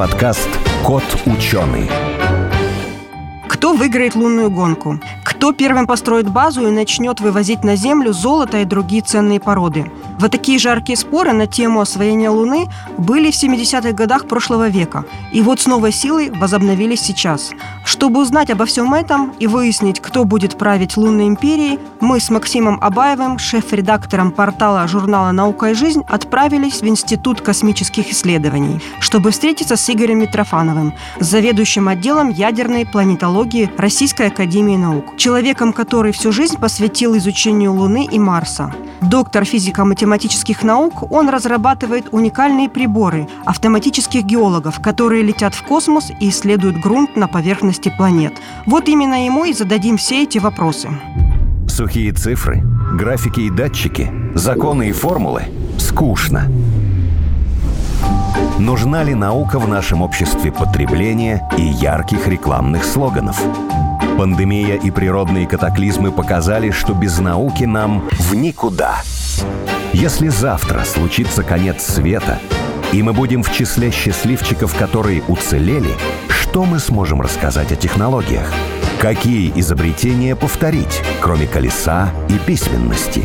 подкаст «Кот ученый». Кто выиграет лунную гонку? Кто первым построит базу и начнет вывозить на Землю золото и другие ценные породы? Вот такие жаркие споры на тему освоения Луны были в 70-х годах прошлого века. И вот с новой силой возобновились сейчас. Чтобы узнать обо всем этом и выяснить, кто будет править лунной империей, мы с Максимом Абаевым, шеф-редактором портала журнала «Наука и жизнь», отправились в Институт космических исследований, чтобы встретиться с Игорем Митрофановым, заведующим отделом ядерной планетологии Российской Академии Наук, человеком, который всю жизнь посвятил изучению Луны и Марса. Доктор физико-математических наук, он разрабатывает уникальные приборы автоматических геологов, которые летят в космос и исследуют грунт на поверхности планет. Вот именно ему и зададим все эти вопросы. Сухие цифры, графики и датчики, законы и формулы – скучно. Нужна ли наука в нашем обществе потребления и ярких рекламных слоганов? Пандемия и природные катаклизмы показали, что без науки нам в никуда. Если завтра случится конец света, и мы будем в числе счастливчиков, которые уцелели, что мы сможем рассказать о технологиях? Какие изобретения повторить, кроме колеса и письменности?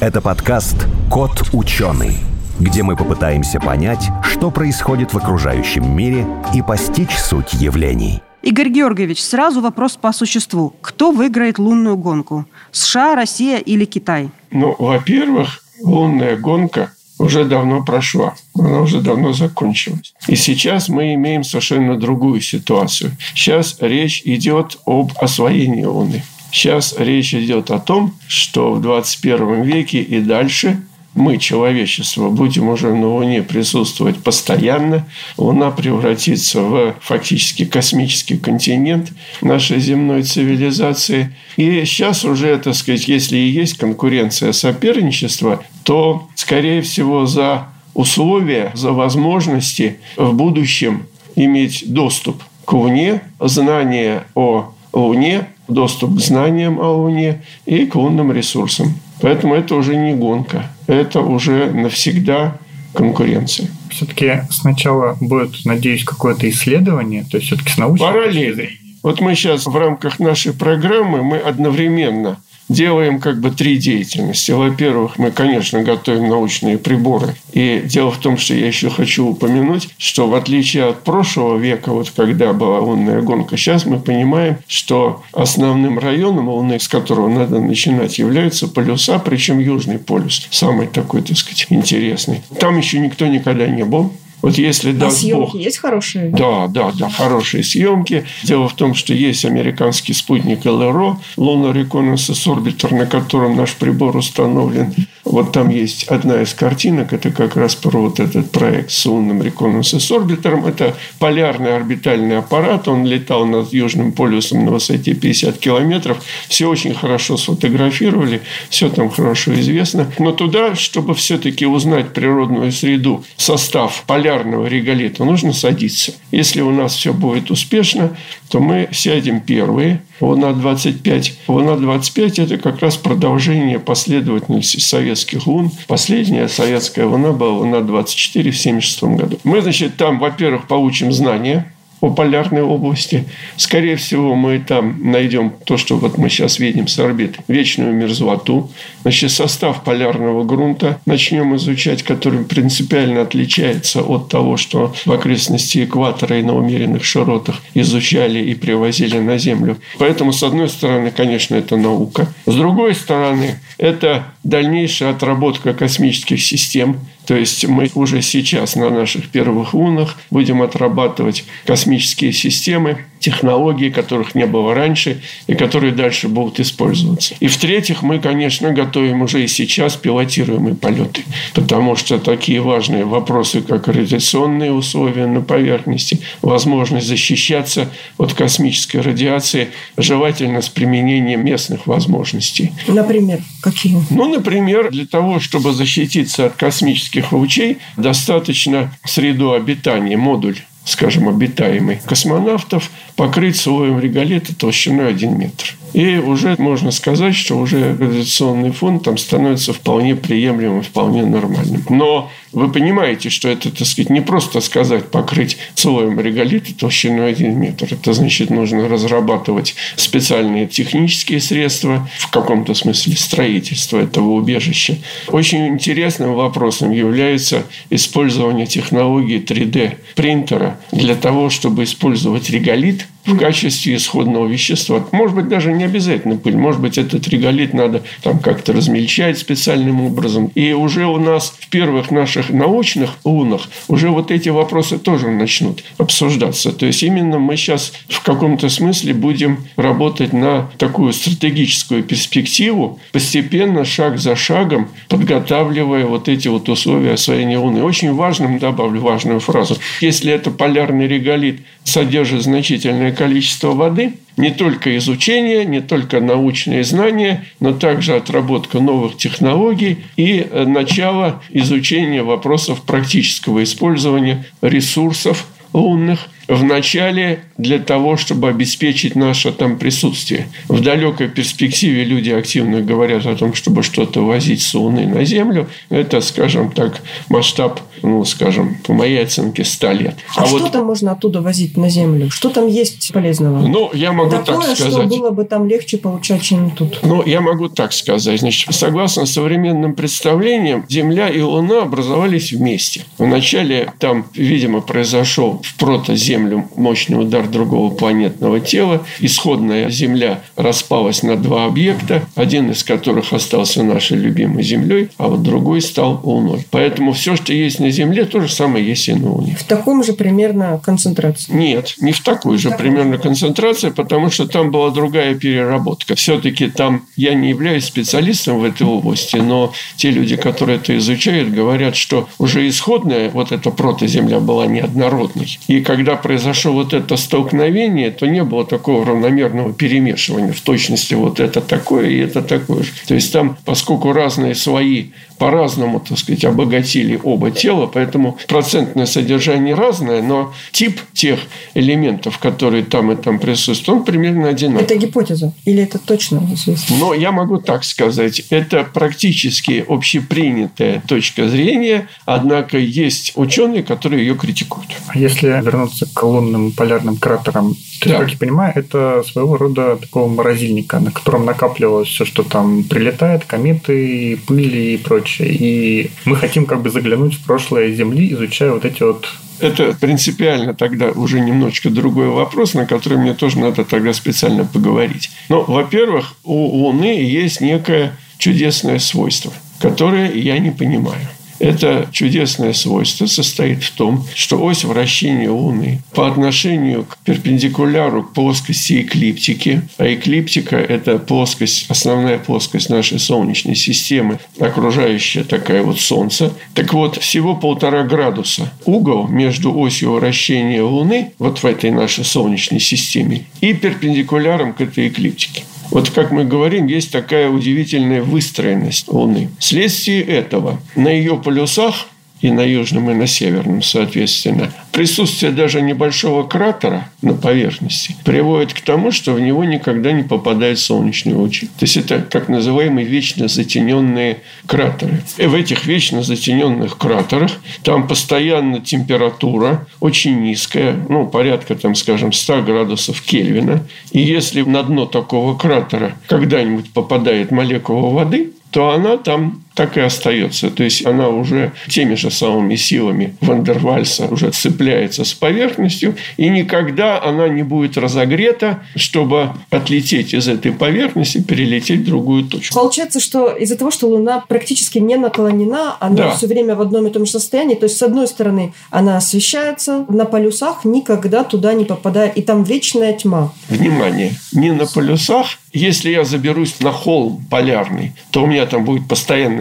Это подкаст «Кот ученый», где мы попытаемся понять, что происходит в окружающем мире и постичь суть явлений – Игорь Георгиевич, сразу вопрос по существу. Кто выиграет лунную гонку? США, Россия или Китай? Ну, во-первых, лунная гонка уже давно прошла, она уже давно закончилась. И сейчас мы имеем совершенно другую ситуацию. Сейчас речь идет об освоении Луны. Сейчас речь идет о том, что в 21 веке и дальше мы, человечество, будем уже на Луне присутствовать постоянно, Луна превратится в фактически космический континент нашей земной цивилизации. И сейчас уже, так сказать, если и есть конкуренция, соперничество, то, скорее всего, за условия, за возможности в будущем иметь доступ к Луне, знания о Луне, доступ к знаниям о Луне и к лунным ресурсам. Поэтому это уже не гонка, это уже навсегда конкуренция. Все-таки сначала будет, надеюсь, какое-то исследование, то есть все-таки с научной Параллельно. Вот мы сейчас в рамках нашей программы мы одновременно – делаем как бы три деятельности. Во-первых, мы, конечно, готовим научные приборы. И дело в том, что я еще хочу упомянуть, что в отличие от прошлого века, вот когда была лунная гонка, сейчас мы понимаем, что основным районом Луны, с которого надо начинать, являются полюса, причем Южный полюс, самый такой, так сказать, интересный. Там еще никто никогда не был. Вот если а даст съемки Бог... есть хорошие? Да, да, да, хорошие съемки. Дело в том, что есть американский спутник ЛРО, Lunar Reconnaissance Orbiter, на котором наш прибор установлен. Вот там есть одна из картинок, это как раз про вот этот проект с лунным Reconnaissance Orbiter. Это полярный орбитальный аппарат, он летал над Южным полюсом на высоте 50 километров. Все очень хорошо сфотографировали, все там хорошо известно. Но туда, чтобы все-таки узнать природную среду, состав поля полярного реголита нужно садиться. Если у нас все будет успешно, то мы сядем первые. Луна-25. Луна-25 – это как раз продолжение последовательности советских лун. Последняя советская луна была Луна-24 в 1976 году. Мы, значит, там, во-первых, получим знания – по полярной области. Скорее всего, мы там найдем то, что вот мы сейчас видим с орбиты, вечную мерзлоту. Значит, состав полярного грунта начнем изучать, который принципиально отличается от того, что в окрестности экватора и на умеренных широтах изучали и привозили на Землю. Поэтому, с одной стороны, конечно, это наука. С другой стороны, это дальнейшая отработка космических систем, то есть мы уже сейчас на наших первых лунах будем отрабатывать космические системы, технологии, которых не было раньше и которые дальше будут использоваться. И в-третьих, мы, конечно, готовим уже и сейчас пилотируемые полеты, потому что такие важные вопросы, как радиационные условия на поверхности, возможность защищаться от космической радиации, желательно с применением местных возможностей. Например, какие? Ну, например, для того, чтобы защититься от космических лучей, достаточно среду обитания, модуль скажем, обитаемый космонавтов покрыть слоем реголита толщиной 1 метр. И уже можно сказать, что уже гравитационный фон там становится вполне приемлемым, вполне нормальным. Но вы понимаете, что это, так сказать, не просто сказать покрыть слоем реголита толщиной 1 метр. Это значит, нужно разрабатывать специальные технические средства, в каком-то смысле строительство этого убежища. Очень интересным вопросом является использование технологии 3D принтера для того, чтобы использовать реголит в качестве исходного вещества. Может быть, даже не обязательно пыль. Может быть, этот реголит надо там как-то размельчать специальным образом. И уже у нас в первых наших научных лунах уже вот эти вопросы тоже начнут обсуждаться. То есть, именно мы сейчас в каком-то смысле будем работать на такую стратегическую перспективу, постепенно, шаг за шагом, подготавливая вот эти вот условия освоения Луны. Очень важным, добавлю важную фразу, если это полярный реголит содержит значительное количество воды, не только изучение, не только научные знания, но также отработка новых технологий и э, начало изучения вопросов практического использования ресурсов лунных в начале для того, чтобы обеспечить наше там присутствие. В далекой перспективе люди активно говорят о том, чтобы что-то возить с Луны на Землю. Это, скажем так, масштаб, ну, скажем, по моей оценке, 100 лет. А, а что вот... там можно оттуда возить на Землю? Что там есть полезного? Ну, я могу Такое, так сказать. что было бы там легче получать, чем тут. Ну, я могу так сказать. Значит, согласно современным представлениям, Земля и Луна образовались вместе. Вначале там, видимо, произошел в протоземлю мощный удар другого планетного тела. Исходная Земля распалась на два объекта, один из которых остался нашей любимой Землей, а вот другой стал Луной. Поэтому все, что есть на Земле, то же самое есть и на Луне. В таком же примерно концентрации? Нет, не в такой же примерно концентрации, потому что там была другая переработка. Все-таки там я не являюсь специалистом в этой области, но те люди, которые это изучают, говорят, что уже исходная вот эта протоземля была неоднородной. И когда произошло вот это столкновение, то не было такого равномерного перемешивания в точности вот это такое и это такое же. То есть там, поскольку разные слои по-разному, так сказать, обогатили оба тела, поэтому процентное содержание разное, но тип тех элементов, которые там и там присутствуют, он примерно одинаковый. Это гипотеза или это точно известно? Но я могу так сказать, это практически общепринятая точка зрения, однако есть ученые, которые ее критикуют. А если вернуться к лунным полярным кратерам, то, да. как я понимаю, это своего рода такого морозильника, на котором накапливалось все, что там прилетает, кометы, пыли и прочее. И мы хотим как бы заглянуть в прошлое Земли, изучая вот эти вот это принципиально тогда уже немножечко другой вопрос, на который мне тоже надо тогда специально поговорить. Но, во-первых, у Луны есть некое чудесное свойство, которое я не понимаю. Это чудесное свойство состоит в том, что ось вращения Луны по отношению к перпендикуляру к плоскости эклиптики, а эклиптика – это плоскость, основная плоскость нашей Солнечной системы, окружающая такая вот Солнце. Так вот, всего полтора градуса угол между осью вращения Луны, вот в этой нашей Солнечной системе, и перпендикуляром к этой эклиптике. Вот как мы говорим, есть такая удивительная выстроенность Луны. Вследствие этого на ее полюсах и на южном, и на северном, соответственно. Присутствие даже небольшого кратера на поверхности приводит к тому, что в него никогда не попадают солнечные лучи. То есть это так называемые вечно затененные кратеры. И в этих вечно затененных кратерах там постоянно температура очень низкая, ну, порядка, там, скажем, 100 градусов Кельвина. И если на дно такого кратера когда-нибудь попадает молекула воды, то она там так и остается. То есть она уже теми же самыми силами Вандервальса уже цепляется с поверхностью, и никогда она не будет разогрета, чтобы отлететь из этой поверхности, перелететь в другую точку. Получается, что из-за того, что Луна практически не наклонена, она да. все время в одном и том же состоянии, то есть с одной стороны она освещается, на полюсах никогда туда не попадает, и там вечная тьма. Внимание, не на полюсах, если я заберусь на холм полярный, то у меня там будет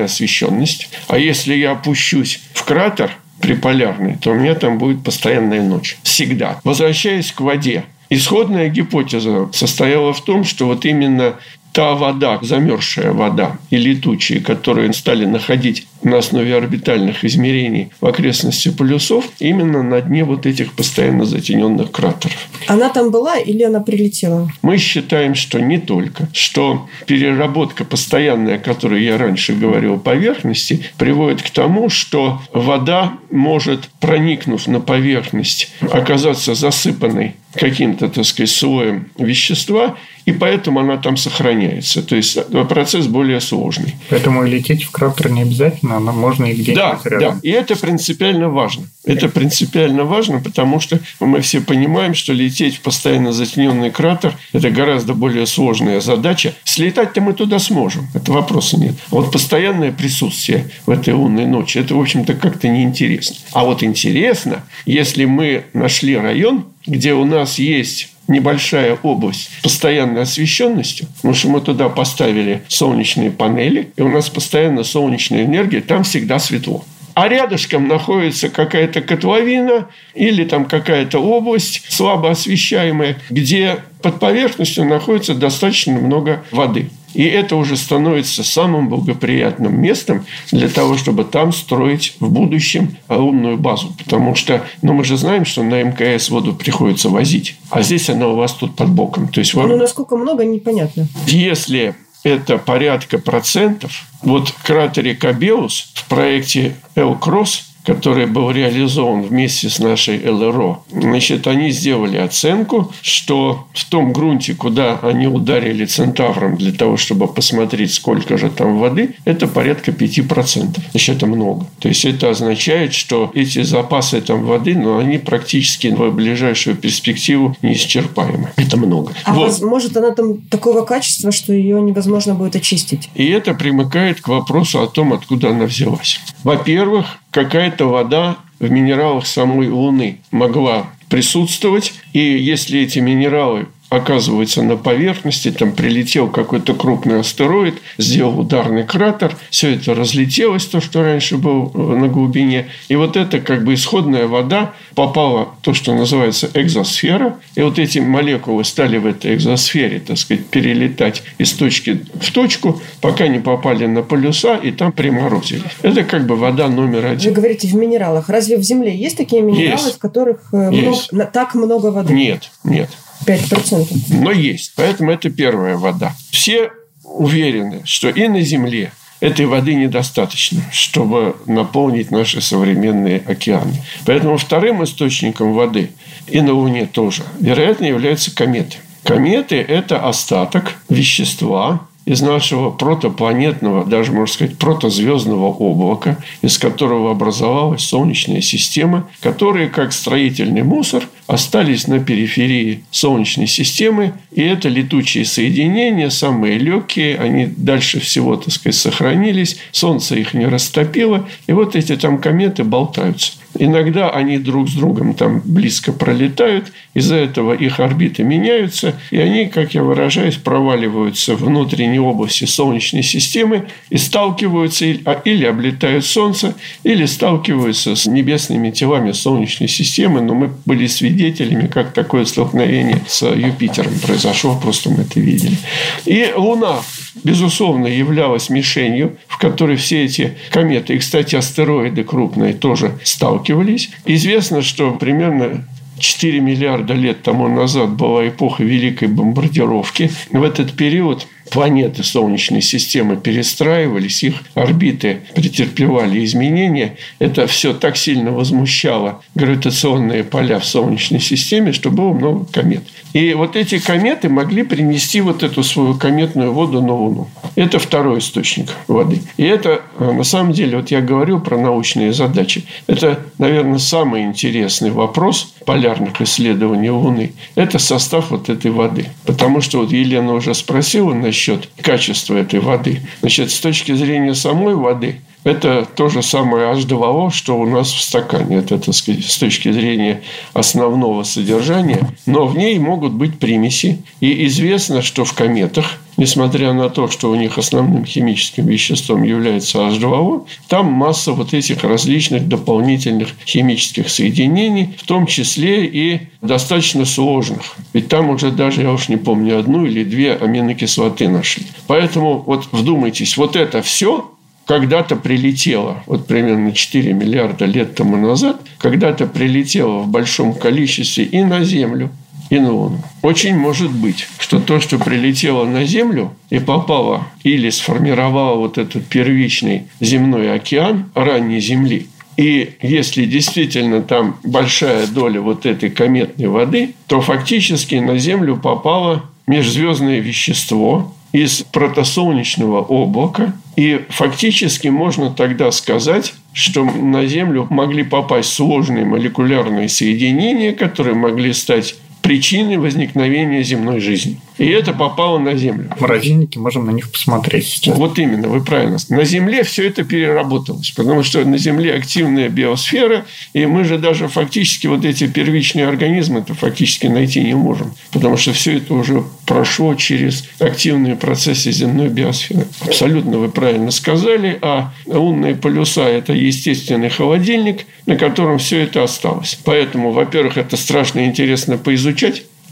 постоянная освещенность. А если я опущусь в кратер приполярный, то у меня там будет постоянная ночь. Всегда. Возвращаясь к воде. Исходная гипотеза состояла в том, что вот именно та вода, замерзшая вода и летучие, которые стали находить на основе орбитальных измерений в окрестности полюсов именно на дне вот этих постоянно затененных кратеров. Она там была или она прилетела? Мы считаем, что не только, что переработка постоянная, о которой я раньше говорил, поверхности, приводит к тому, что вода может, проникнув на поверхность, оказаться засыпанной каким-то, так сказать, слоем вещества, и поэтому она там сохраняется. То есть э, процесс более сложный. Поэтому лететь в кратер не обязательно, она можно и где-нибудь да, рядом. Да, и это принципиально важно. Это принципиально важно, потому что мы все понимаем, что лететь в постоянно затененный кратер – это гораздо более сложная задача. Слетать-то мы туда сможем, это вопроса нет. А вот постоянное присутствие в этой лунной ночи – это, в общем-то, как-то неинтересно. А вот интересно, если мы нашли район, где у нас есть небольшая область постоянной освещенностью, потому что мы туда поставили солнечные панели, и у нас постоянно солнечная энергия, там всегда светло. А рядышком находится какая-то котловина или там какая-то область слабо освещаемая, где под поверхностью находится достаточно много воды. И это уже становится самым благоприятным местом для того, чтобы там строить в будущем лунную базу. Потому что ну, мы же знаем, что на МКС воду приходится возить, а здесь она у вас тут под боком. То есть вам... Ну, насколько много, непонятно. Если это порядка процентов, вот в кратере Кабеус в проекте «Эл-Кросс» который был реализован вместе с нашей ЛРО, значит, они сделали оценку, что в том грунте, куда они ударили центавром для того, чтобы посмотреть, сколько же там воды, это порядка 5%. Значит, это много. То есть, это означает, что эти запасы там воды, но ну, они практически в ближайшую перспективу неисчерпаемы. Это много. А вот. может, она там такого качества, что ее невозможно будет очистить? И это примыкает к вопросу о том, откуда она взялась. Во-первых, какая-то вода в минералах самой Луны могла присутствовать. И если эти минералы оказывается на поверхности, там прилетел какой-то крупный астероид, сделал ударный кратер, все это разлетелось, то, что раньше было э, на глубине. И вот эта как бы исходная вода попала в то, что называется экзосфера, и вот эти молекулы стали в этой экзосфере, так сказать, перелетать из точки в точку, пока не попали на полюса и там приморозили. Это как бы вода номер один. Вы говорите в минералах. Разве в Земле есть такие минералы, есть. в которых э, есть. Много, так много воды? Нет, нет. 5%. Но есть. Поэтому это первая вода. Все уверены, что и на Земле этой воды недостаточно, чтобы наполнить наши современные океаны. Поэтому вторым источником воды и на Луне тоже, вероятно, являются кометы. Кометы – это остаток вещества, из нашего протопланетного, даже можно сказать, протозвездного облака, из которого образовалась Солнечная система, которые, как строительный мусор, остались на периферии Солнечной системы. И это летучие соединения, самые легкие, они дальше всего, так сказать, сохранились. Солнце их не растопило. И вот эти там кометы болтаются. Иногда они друг с другом там близко пролетают, из-за этого их орбиты меняются, и они, как я выражаюсь, проваливаются в внутренние области Солнечной системы и сталкиваются а, или облетают Солнце, или сталкиваются с небесными телами Солнечной системы, но мы были свидетелями, как такое столкновение с Юпитером произошло, просто мы это видели. И Луна безусловно, являлась мишенью, в которой все эти кометы и, кстати, астероиды крупные тоже сталкивались. Известно, что примерно 4 миллиарда лет тому назад была эпоха Великой бомбардировки. В этот период планеты Солнечной системы перестраивались, их орбиты претерпевали изменения. Это все так сильно возмущало гравитационные поля в Солнечной системе, что было много комет. И вот эти кометы могли принести вот эту свою кометную воду на Луну. Это второй источник воды. И это, э, на самом деле, вот я говорил про научные задачи. Это, наверное, самый интересный вопрос полярных исследований Луны. Это состав вот этой воды. Потому что вот Елена уже спросила насчет качества этой воды. Значит, с точки зрения самой воды – это то же самое H2O, что у нас в стакане. Это, так сказать, с точки зрения основного содержания. Но в ней могут быть примеси. И известно, что в кометах, несмотря на то, что у них основным химическим веществом является H2O, там масса вот этих различных дополнительных химических соединений, в том числе и достаточно сложных. Ведь там уже даже, я уж не помню, одну или две аминокислоты нашли. Поэтому вот вдумайтесь, вот это все когда-то прилетела, вот примерно 4 миллиарда лет тому назад, когда-то прилетела в большом количестве и на Землю, и Луну. Очень может быть, что то, что прилетело на Землю и попало или сформировало вот этот первичный земной океан ранней Земли, и если действительно там большая доля вот этой кометной воды, то фактически на Землю попало межзвездное вещество, из протосолнечного облака. И фактически можно тогда сказать, что на Землю могли попасть сложные молекулярные соединения, которые могли стать причиной возникновения земной жизни. И это попало на Землю. Морозильники, можем на них посмотреть сейчас. Вот именно, вы правильно. На Земле все это переработалось, потому что на Земле активная биосфера, и мы же даже фактически вот эти первичные организмы это фактически найти не можем, потому что все это уже прошло через активные процессы земной биосферы. Абсолютно вы правильно сказали, а лунные полюса – это естественный холодильник, на котором все это осталось. Поэтому, во-первых, это страшно интересно поизучать,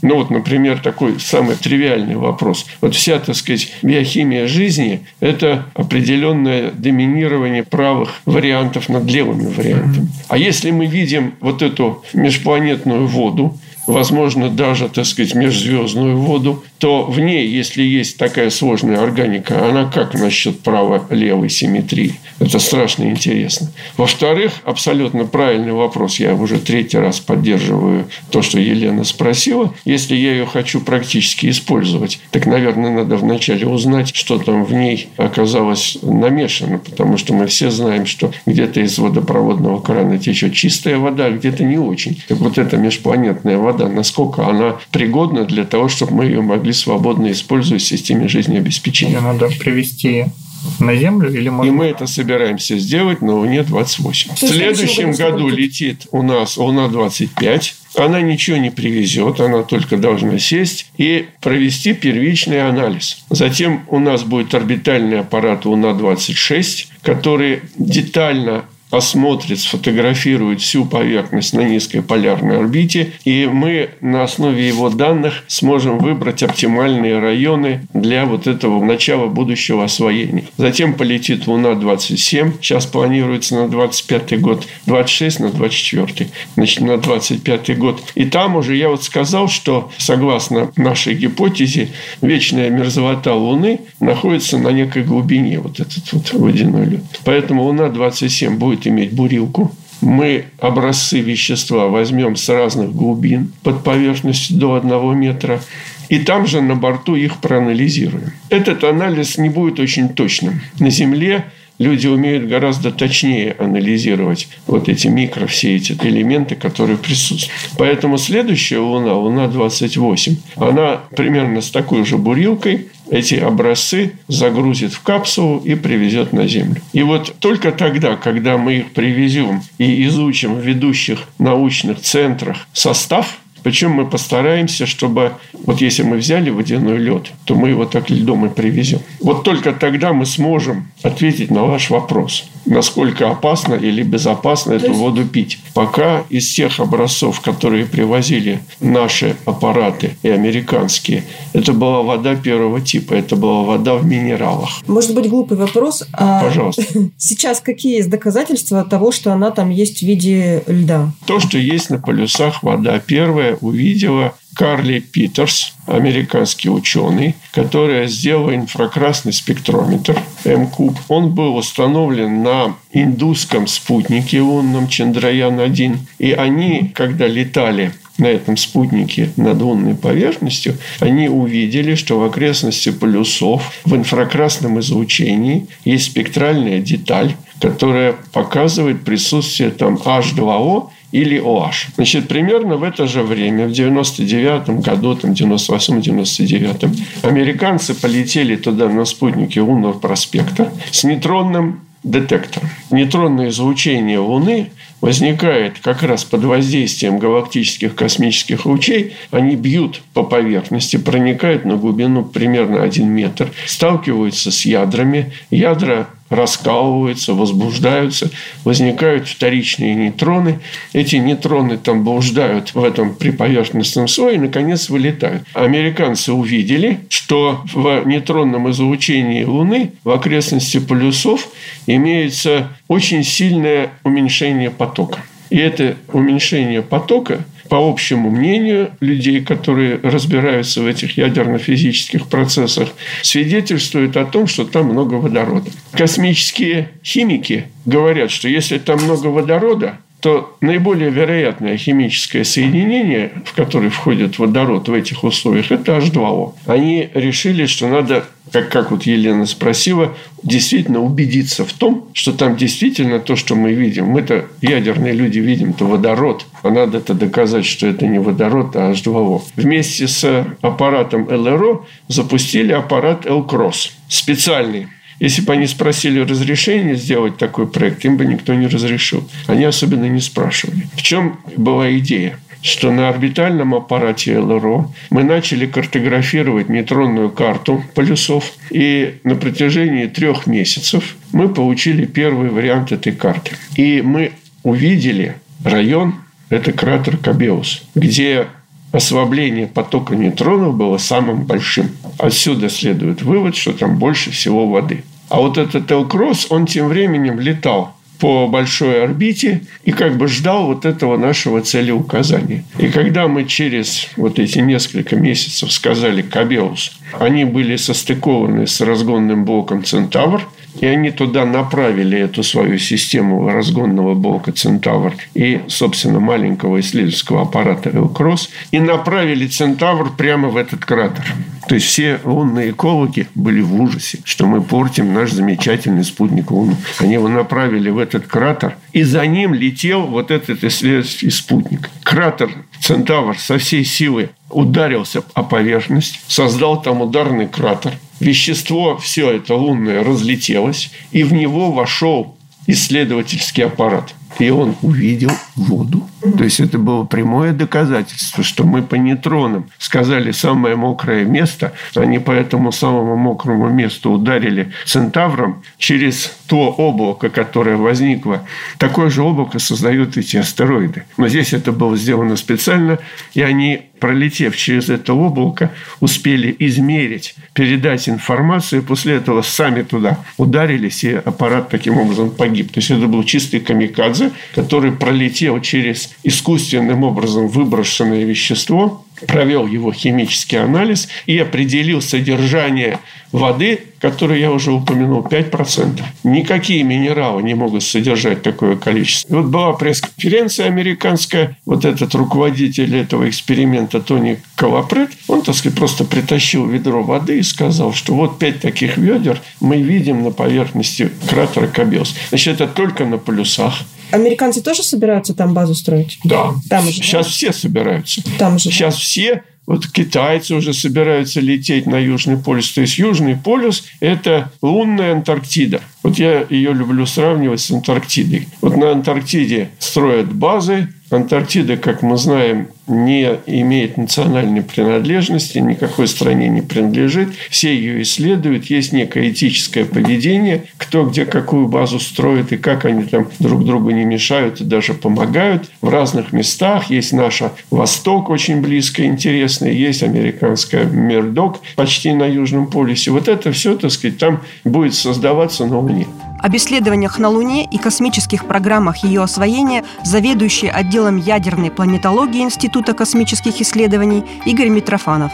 ну вот, например, такой самый тривиальный вопрос. Вот вся, так сказать, биохимия жизни – это определенное доминирование правых вариантов над левыми вариантами. А если мы видим вот эту межпланетную воду, возможно, даже, так сказать, межзвездную воду, то в ней, если есть такая сложная органика, она как насчет право-левой симметрии? Это страшно интересно. Во-вторых, абсолютно правильный вопрос. Я уже третий раз поддерживаю то, что Елена спросила. Если я ее хочу практически использовать, так, наверное, надо вначале узнать, что там в ней оказалось намешано, потому что мы все знаем, что где-то из водопроводного крана течет чистая вода, а где-то не очень. Так вот эта межпланетная вода, насколько она пригодна для того, чтобы мы ее могли свободно использовать в системе жизнеобеспечения. Ее надо привести на Землю или можно... И мы это собираемся сделать на Луне-28. В следующем году летит у нас Луна-25. Она ничего не привезет, она только должна сесть и провести первичный анализ. Затем у нас будет орбитальный аппарат Луна-26, который детально осмотрит, сфотографирует всю поверхность на низкой полярной орбите, и мы на основе его данных сможем выбрать оптимальные районы для вот этого начала будущего освоения. Затем полетит Луна-27, сейчас планируется на 25 год, 26 на 24, значит, на 25 год. И там уже я вот сказал, что согласно нашей гипотезе, вечная мерзлота Луны находится на некой глубине, вот этот вот водяной лед. Поэтому Луна-27 будет будет иметь бурилку. Мы образцы вещества возьмем с разных глубин под поверхностью до одного метра и там же на борту их проанализируем. Этот анализ не будет очень точным. На Земле люди умеют гораздо точнее анализировать вот эти микро, все эти элементы, которые присутствуют. Поэтому следующая Луна, Луна-28, она примерно с такой же бурилкой, эти образцы загрузит в капсулу и привезет на Землю. И вот только тогда, когда мы их привезем и изучим в ведущих научных центрах состав причем мы постараемся, чтобы вот если мы взяли водяной лед, то мы его так льдом и привезем. Вот только тогда мы сможем ответить на ваш вопрос, насколько опасно или безопасно эту воду пить. Пока из тех образцов, которые привозили наши аппараты и американские, это была вода первого типа, это была вода в минералах. Может быть, глупый вопрос. А Пожалуйста. Сейчас какие есть доказательства того, что она там есть в виде льда? То, что есть на полюсах вода первая, увидела Карли Питерс, американский ученый, которая сделала инфракрасный спектрометр МКУБ. Он был установлен на индусском спутнике лунном Чандраян-1. И они, когда летали на этом спутнике над лунной поверхностью, они увидели, что в окрестности полюсов в инфракрасном излучении есть спектральная деталь, которая показывает присутствие там H2O или OH. Значит, примерно в это же время, в 99 году, там, 98-99, американцы полетели туда на спутнике лунного проспекта с нейтронным детектором. Нейтронное излучение Луны возникает как раз под воздействием галактических космических лучей. Они бьют по поверхности, проникают на глубину примерно 1 метр, сталкиваются с ядрами. Ядра раскалываются, возбуждаются, возникают вторичные нейтроны. Эти нейтроны там блуждают в этом приповерхностном слое и, наконец, вылетают. Американцы увидели, что в нейтронном излучении Луны в окрестности полюсов имеется очень сильное уменьшение потока. И это уменьшение потока по общему мнению людей, которые разбираются в этих ядерно-физических процессах, свидетельствует о том, что там много водорода. Космические химики говорят, что если там много водорода, то наиболее вероятное химическое соединение, в которое входит водород в этих условиях, это H2O. Они решили, что надо, как, как вот Елена спросила, действительно убедиться в том, что там действительно то, что мы видим. Мы-то, ядерные люди, видим то водород, а надо это доказать, что это не водород, а H2O. Вместе с аппаратом ЛРО запустили аппарат L-Cross, специальный если бы они спросили разрешения сделать такой проект, им бы никто не разрешил. Они особенно не спрашивали. В чем была идея? что на орбитальном аппарате ЛРО мы начали картографировать нейтронную карту полюсов, и на протяжении трех месяцев мы получили первый вариант этой карты. И мы увидели район, это кратер Кабеус, где ослабление потока нейтронов было самым большим. Отсюда следует вывод, что там больше всего воды. А вот этот Элкросс, он тем временем летал по большой орбите и как бы ждал вот этого нашего целеуказания. И когда мы через вот эти несколько месяцев сказали Кабеус, они были состыкованы с разгонным блоком «Центавр», и они туда направили эту свою систему разгонного блока «Центавр» и, собственно, маленького исследовательского аппарата «Элкросс», и направили «Центавр» прямо в этот кратер. То есть все лунные экологи были в ужасе, что мы портим наш замечательный спутник Луну. Они его направили в этот кратер, и за ним летел вот этот исследовательский спутник. Кратер Центавр со всей силы ударился о поверхность, создал там ударный кратер. Вещество, все это лунное, разлетелось, и в него вошел исследовательский аппарат. И он увидел воду. То есть это было прямое доказательство, что мы по нейтронам сказали самое мокрое место, они по этому самому мокрому месту ударили центавром через то облако, которое возникло. Такое же облако создают эти астероиды. Но здесь это было сделано специально, и они пролетев через это облако, успели измерить, передать информацию, и после этого сами туда ударились, и аппарат таким образом погиб. То есть это был чистый камикадзе, который пролетел через искусственным образом выброшенное вещество, провел его химический анализ и определил содержание воды, которую я уже упомянул, 5%. Никакие минералы не могут содержать такое количество. И вот была пресс-конференция американская, вот этот руководитель этого эксперимента Тони Калапрет, он, так сказать, просто притащил ведро воды и сказал, что вот пять таких ведер мы видим на поверхности кратера Кабелс. Значит, это только на полюсах. Американцы тоже собираются там базу строить? Да. Там уже, Сейчас да? все собираются. Там же. Сейчас все вот китайцы уже собираются лететь на Южный полюс. То есть Южный полюс – это лунная Антарктида. Вот я ее люблю сравнивать с Антарктидой. Вот на Антарктиде строят базы, Антарктида, как мы знаем, не имеет национальной принадлежности, никакой стране не принадлежит. Все ее исследуют, есть некое этическое поведение, кто где какую базу строит и как они там друг другу не мешают и даже помогают. В разных местах есть наша Восток очень близко, интересная, есть американская Мердок почти на Южном полюсе. Вот это все, так сказать, там будет создаваться на Луне. Об исследованиях на Луне и космических программах ее освоения заведующий отделом ядерной планетологии Института космических исследований Игорь Митрофанов.